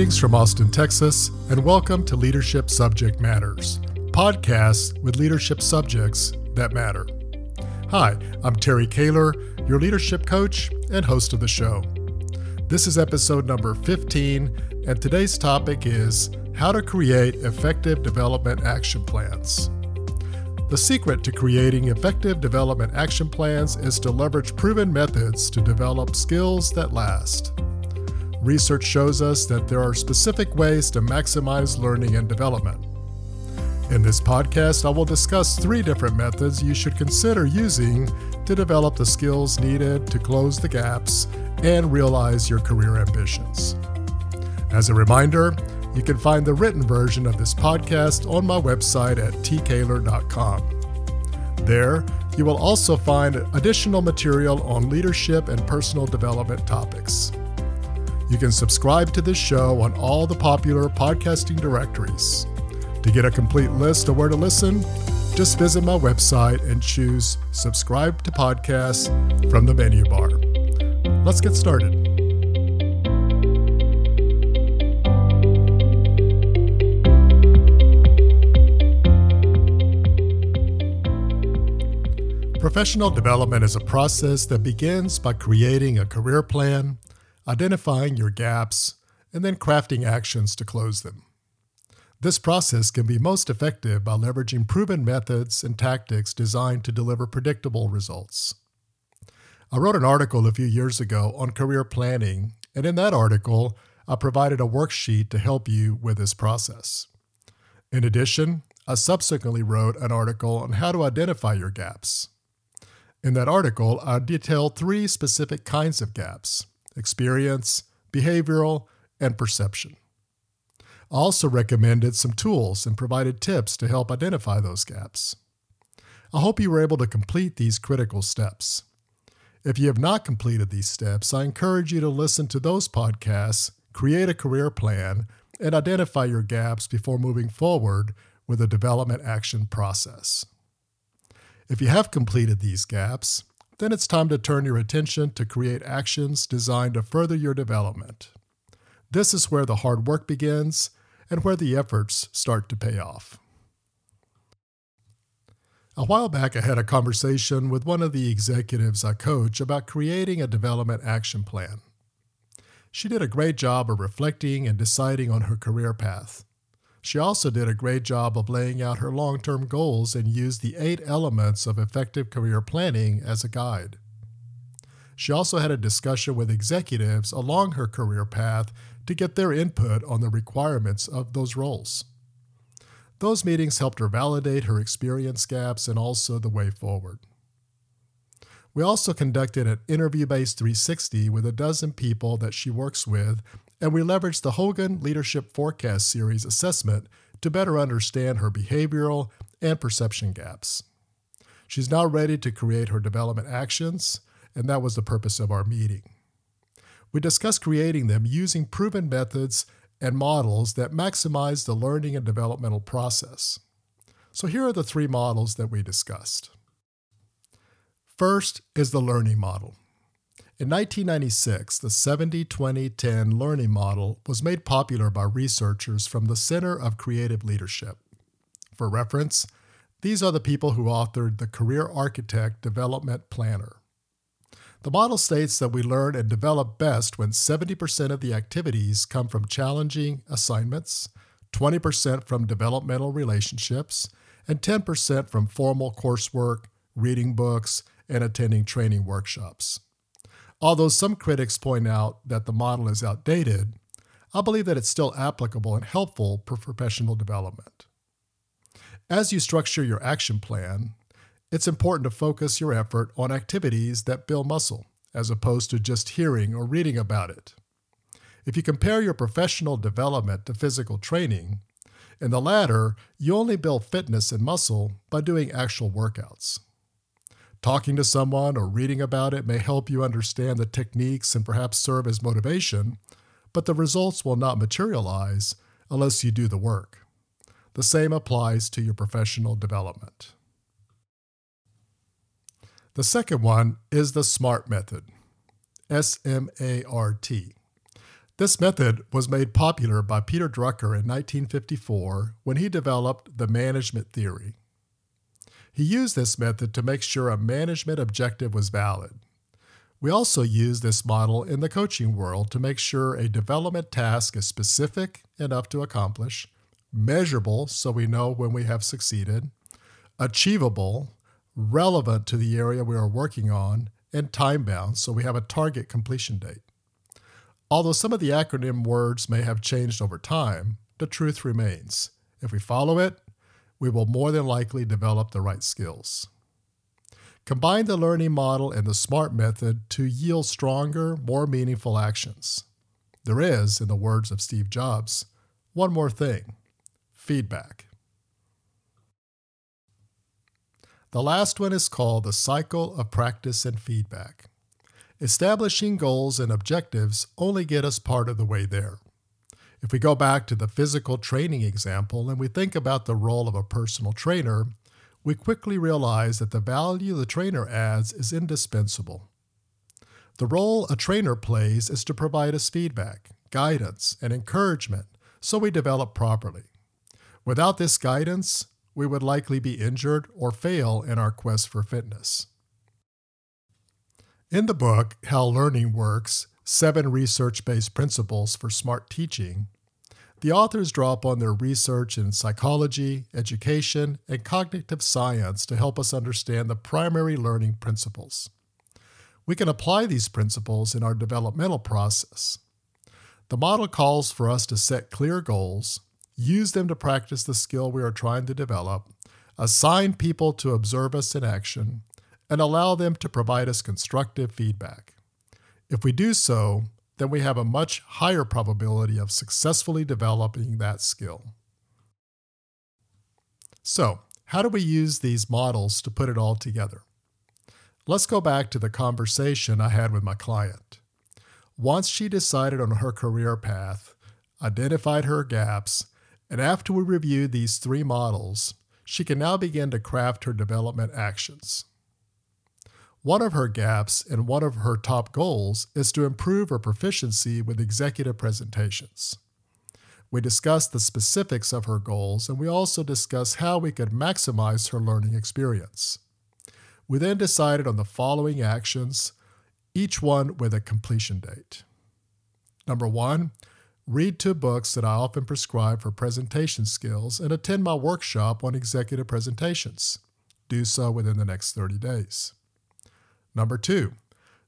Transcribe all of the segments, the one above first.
Greetings from Austin, Texas, and welcome to Leadership Subject Matters, podcast with leadership subjects that matter. Hi, I'm Terry Kaler, your leadership coach and host of the show. This is episode number 15, and today's topic is how to create effective development action plans. The secret to creating effective development action plans is to leverage proven methods to develop skills that last. Research shows us that there are specific ways to maximize learning and development. In this podcast, I will discuss three different methods you should consider using to develop the skills needed to close the gaps and realize your career ambitions. As a reminder, you can find the written version of this podcast on my website at tkaler.com. There, you will also find additional material on leadership and personal development topics. You can subscribe to this show on all the popular podcasting directories. To get a complete list of where to listen, just visit my website and choose Subscribe to Podcasts from the menu bar. Let's get started. Professional development is a process that begins by creating a career plan, identifying your gaps, and then crafting actions to close them. This process can be most effective by leveraging proven methods and tactics designed to deliver predictable results. I wrote an article a few years ago on career planning, and in that article, I provided a worksheet to help you with this process. In addition, I subsequently wrote an article on how to identify your gaps. In that article, I detailed three specific kinds of gaps experience, behavioral, and perception. I also recommended some tools and provided tips to help identify those gaps. I hope you were able to complete these critical steps. If you have not completed these steps, I encourage you to listen to those podcasts, create a career plan, and identify your gaps before moving forward with a development action process. If you have completed these gaps, then it's time to turn your attention to create actions designed to further your development. This is where the hard work begins and where the efforts start to pay off. A while back, I had a conversation with one of the executives I coach about creating a development action plan. She did a great job of reflecting and deciding on her career path. She also did a great job of laying out her long term goals and used the eight elements of effective career planning as a guide. She also had a discussion with executives along her career path to get their input on the requirements of those roles. Those meetings helped her validate her experience gaps and also the way forward. We also conducted an interview based 360 with a dozen people that she works with and we leveraged the Hogan Leadership Forecast Series assessment to better understand her behavioral and perception gaps. She's now ready to create her development actions, and that was the purpose of our meeting. We discussed creating them using proven methods and models that maximize the learning and developmental process. So here are the three models that we discussed. First is the learning model. In 1996, the 70 20 10 learning model was made popular by researchers from the Center of Creative Leadership. For reference, these are the people who authored the Career Architect Development Planner. The model states that we learn and develop best when 70% of the activities come from challenging assignments, 20% from developmental relationships, and 10% from formal coursework, reading books, and attending training workshops. Although some critics point out that the model is outdated, I believe that it's still applicable and helpful for professional development. As you structure your action plan, it's important to focus your effort on activities that build muscle, as opposed to just hearing or reading about it. If you compare your professional development to physical training, in the latter, you only build fitness and muscle by doing actual workouts. Talking to someone or reading about it may help you understand the techniques and perhaps serve as motivation, but the results will not materialize unless you do the work. The same applies to your professional development. The second one is the SMART method. S M A R T. This method was made popular by Peter Drucker in 1954 when he developed the management theory. He used this method to make sure a management objective was valid. We also use this model in the coaching world to make sure a development task is specific enough to accomplish, measurable so we know when we have succeeded, achievable, relevant to the area we are working on, and time bound so we have a target completion date. Although some of the acronym words may have changed over time, the truth remains. If we follow it, we will more than likely develop the right skills. Combine the learning model and the SMART method to yield stronger, more meaningful actions. There is, in the words of Steve Jobs, one more thing feedback. The last one is called the cycle of practice and feedback. Establishing goals and objectives only get us part of the way there. If we go back to the physical training example and we think about the role of a personal trainer, we quickly realize that the value the trainer adds is indispensable. The role a trainer plays is to provide us feedback, guidance, and encouragement so we develop properly. Without this guidance, we would likely be injured or fail in our quest for fitness. In the book, How Learning Works Seven Research Based Principles for Smart Teaching, the authors draw upon their research in psychology, education, and cognitive science to help us understand the primary learning principles. We can apply these principles in our developmental process. The model calls for us to set clear goals, use them to practice the skill we are trying to develop, assign people to observe us in action, and allow them to provide us constructive feedback. If we do so, then we have a much higher probability of successfully developing that skill. So, how do we use these models to put it all together? Let's go back to the conversation I had with my client. Once she decided on her career path, identified her gaps, and after we reviewed these three models, she can now begin to craft her development actions. One of her gaps and one of her top goals is to improve her proficiency with executive presentations. We discussed the specifics of her goals and we also discussed how we could maximize her learning experience. We then decided on the following actions, each one with a completion date. Number one, read two books that I often prescribe for presentation skills and attend my workshop on executive presentations. Do so within the next 30 days. Number two,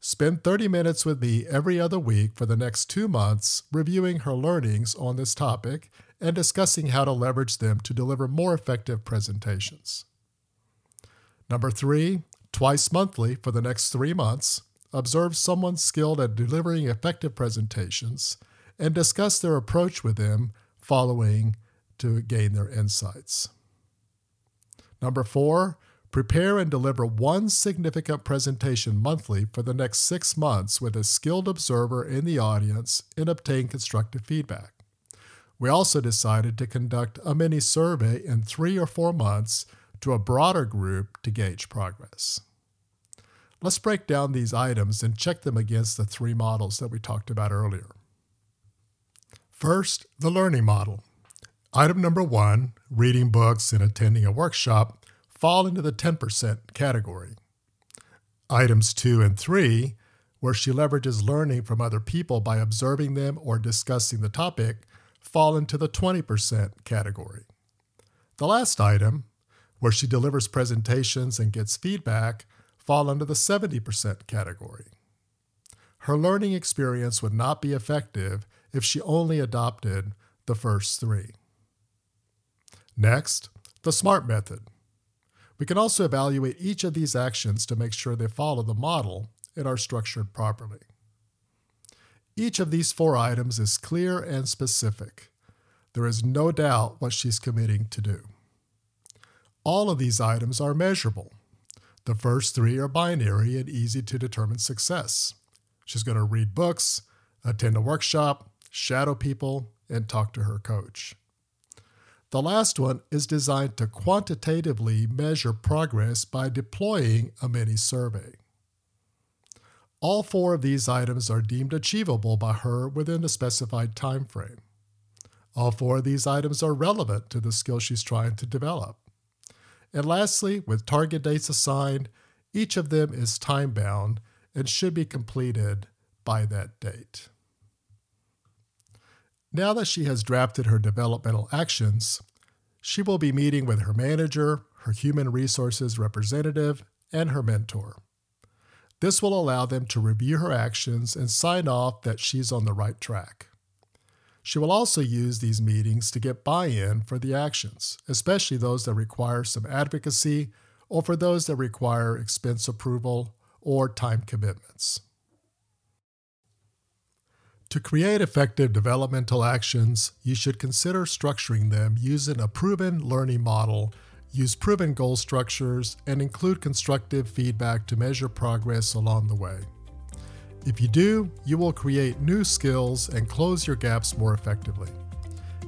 spend 30 minutes with me every other week for the next two months reviewing her learnings on this topic and discussing how to leverage them to deliver more effective presentations. Number three, twice monthly for the next three months, observe someone skilled at delivering effective presentations and discuss their approach with them following to gain their insights. Number four, Prepare and deliver one significant presentation monthly for the next six months with a skilled observer in the audience and obtain constructive feedback. We also decided to conduct a mini survey in three or four months to a broader group to gauge progress. Let's break down these items and check them against the three models that we talked about earlier. First, the learning model. Item number one reading books and attending a workshop fall into the 10% category. Items 2 and 3, where she leverages learning from other people by observing them or discussing the topic, fall into the 20% category. The last item, where she delivers presentations and gets feedback, fall under the 70% category. Her learning experience would not be effective if she only adopted the first three. Next, the SMART method. We can also evaluate each of these actions to make sure they follow the model and are structured properly. Each of these four items is clear and specific. There is no doubt what she's committing to do. All of these items are measurable. The first three are binary and easy to determine success. She's going to read books, attend a workshop, shadow people, and talk to her coach. The last one is designed to quantitatively measure progress by deploying a mini survey. All four of these items are deemed achievable by her within a specified time frame. All four of these items are relevant to the skill she's trying to develop. And lastly, with target dates assigned, each of them is time bound and should be completed by that date. Now that she has drafted her developmental actions, she will be meeting with her manager, her human resources representative, and her mentor. This will allow them to review her actions and sign off that she's on the right track. She will also use these meetings to get buy in for the actions, especially those that require some advocacy or for those that require expense approval or time commitments. To create effective developmental actions, you should consider structuring them using a proven learning model, use proven goal structures, and include constructive feedback to measure progress along the way. If you do, you will create new skills and close your gaps more effectively.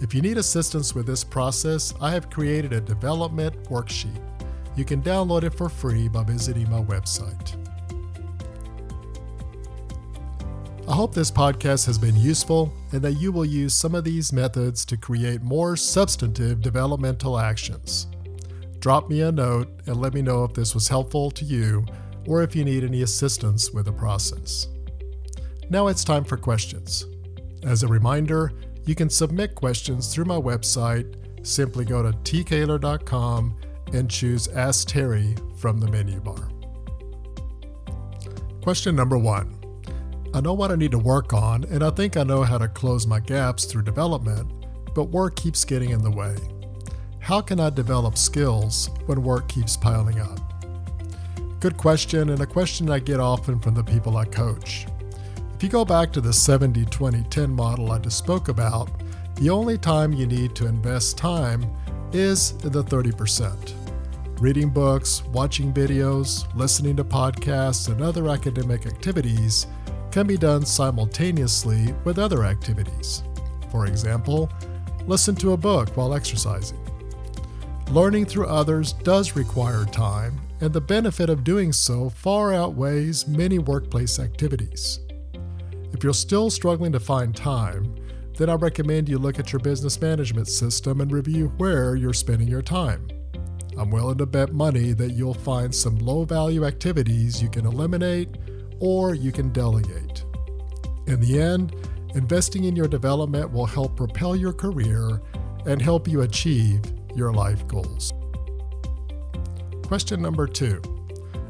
If you need assistance with this process, I have created a development worksheet. You can download it for free by visiting my website. Hope this podcast has been useful and that you will use some of these methods to create more substantive developmental actions. Drop me a note and let me know if this was helpful to you or if you need any assistance with the process. Now it's time for questions. As a reminder, you can submit questions through my website. Simply go to tkaler.com and choose Ask Terry from the menu bar. Question number one I know what I need to work on, and I think I know how to close my gaps through development, but work keeps getting in the way. How can I develop skills when work keeps piling up? Good question, and a question I get often from the people I coach. If you go back to the 70 20 10 model I just spoke about, the only time you need to invest time is the 30%. Reading books, watching videos, listening to podcasts, and other academic activities can be done simultaneously with other activities. For example, listen to a book while exercising. Learning through others does require time, and the benefit of doing so far outweighs many workplace activities. If you're still struggling to find time, then I recommend you look at your business management system and review where you're spending your time. I'm willing to bet money that you'll find some low value activities you can eliminate or you can delegate. In the end, investing in your development will help propel your career and help you achieve your life goals. Question number two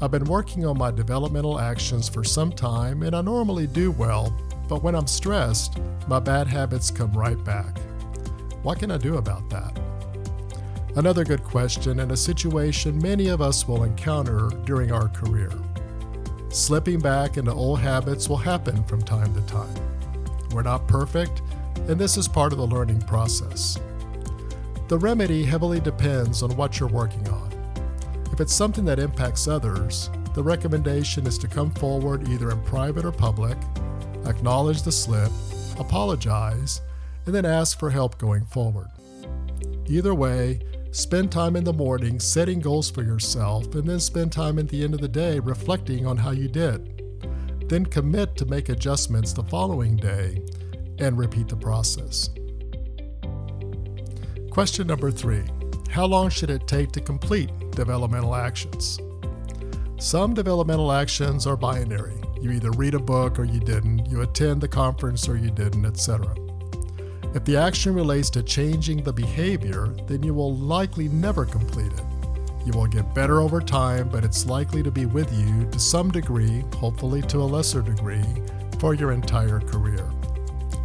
I've been working on my developmental actions for some time and I normally do well, but when I'm stressed, my bad habits come right back. What can I do about that? Another good question and a situation many of us will encounter during our career. Slipping back into old habits will happen from time to time. We're not perfect, and this is part of the learning process. The remedy heavily depends on what you're working on. If it's something that impacts others, the recommendation is to come forward either in private or public, acknowledge the slip, apologize, and then ask for help going forward. Either way, Spend time in the morning setting goals for yourself, and then spend time at the end of the day reflecting on how you did. Then commit to make adjustments the following day and repeat the process. Question number three How long should it take to complete developmental actions? Some developmental actions are binary. You either read a book or you didn't, you attend the conference or you didn't, etc. If the action relates to changing the behavior, then you will likely never complete it. You will get better over time, but it's likely to be with you to some degree, hopefully to a lesser degree, for your entire career.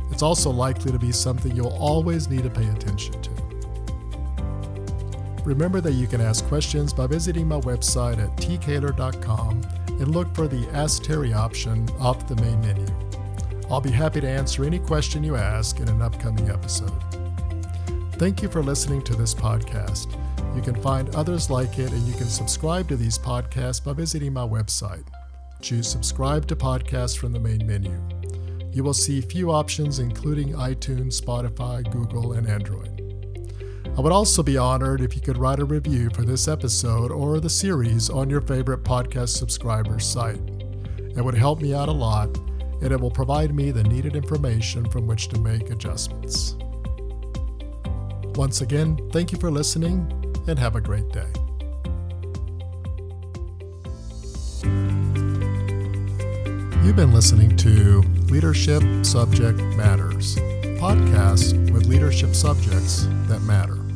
It's also likely to be something you'll always need to pay attention to. Remember that you can ask questions by visiting my website at tkaler.com and look for the Ask Terry option off the main menu. I'll be happy to answer any question you ask in an upcoming episode. Thank you for listening to this podcast. You can find others like it and you can subscribe to these podcasts by visiting my website. Choose Subscribe to Podcasts from the main menu. You will see a few options, including iTunes, Spotify, Google, and Android. I would also be honored if you could write a review for this episode or the series on your favorite podcast subscriber site. It would help me out a lot, and it will provide me the needed information from which to make adjustments. Once again, thank you for listening and have a great day. You've been listening to Leadership Subject Matters, podcast with leadership subjects that matter.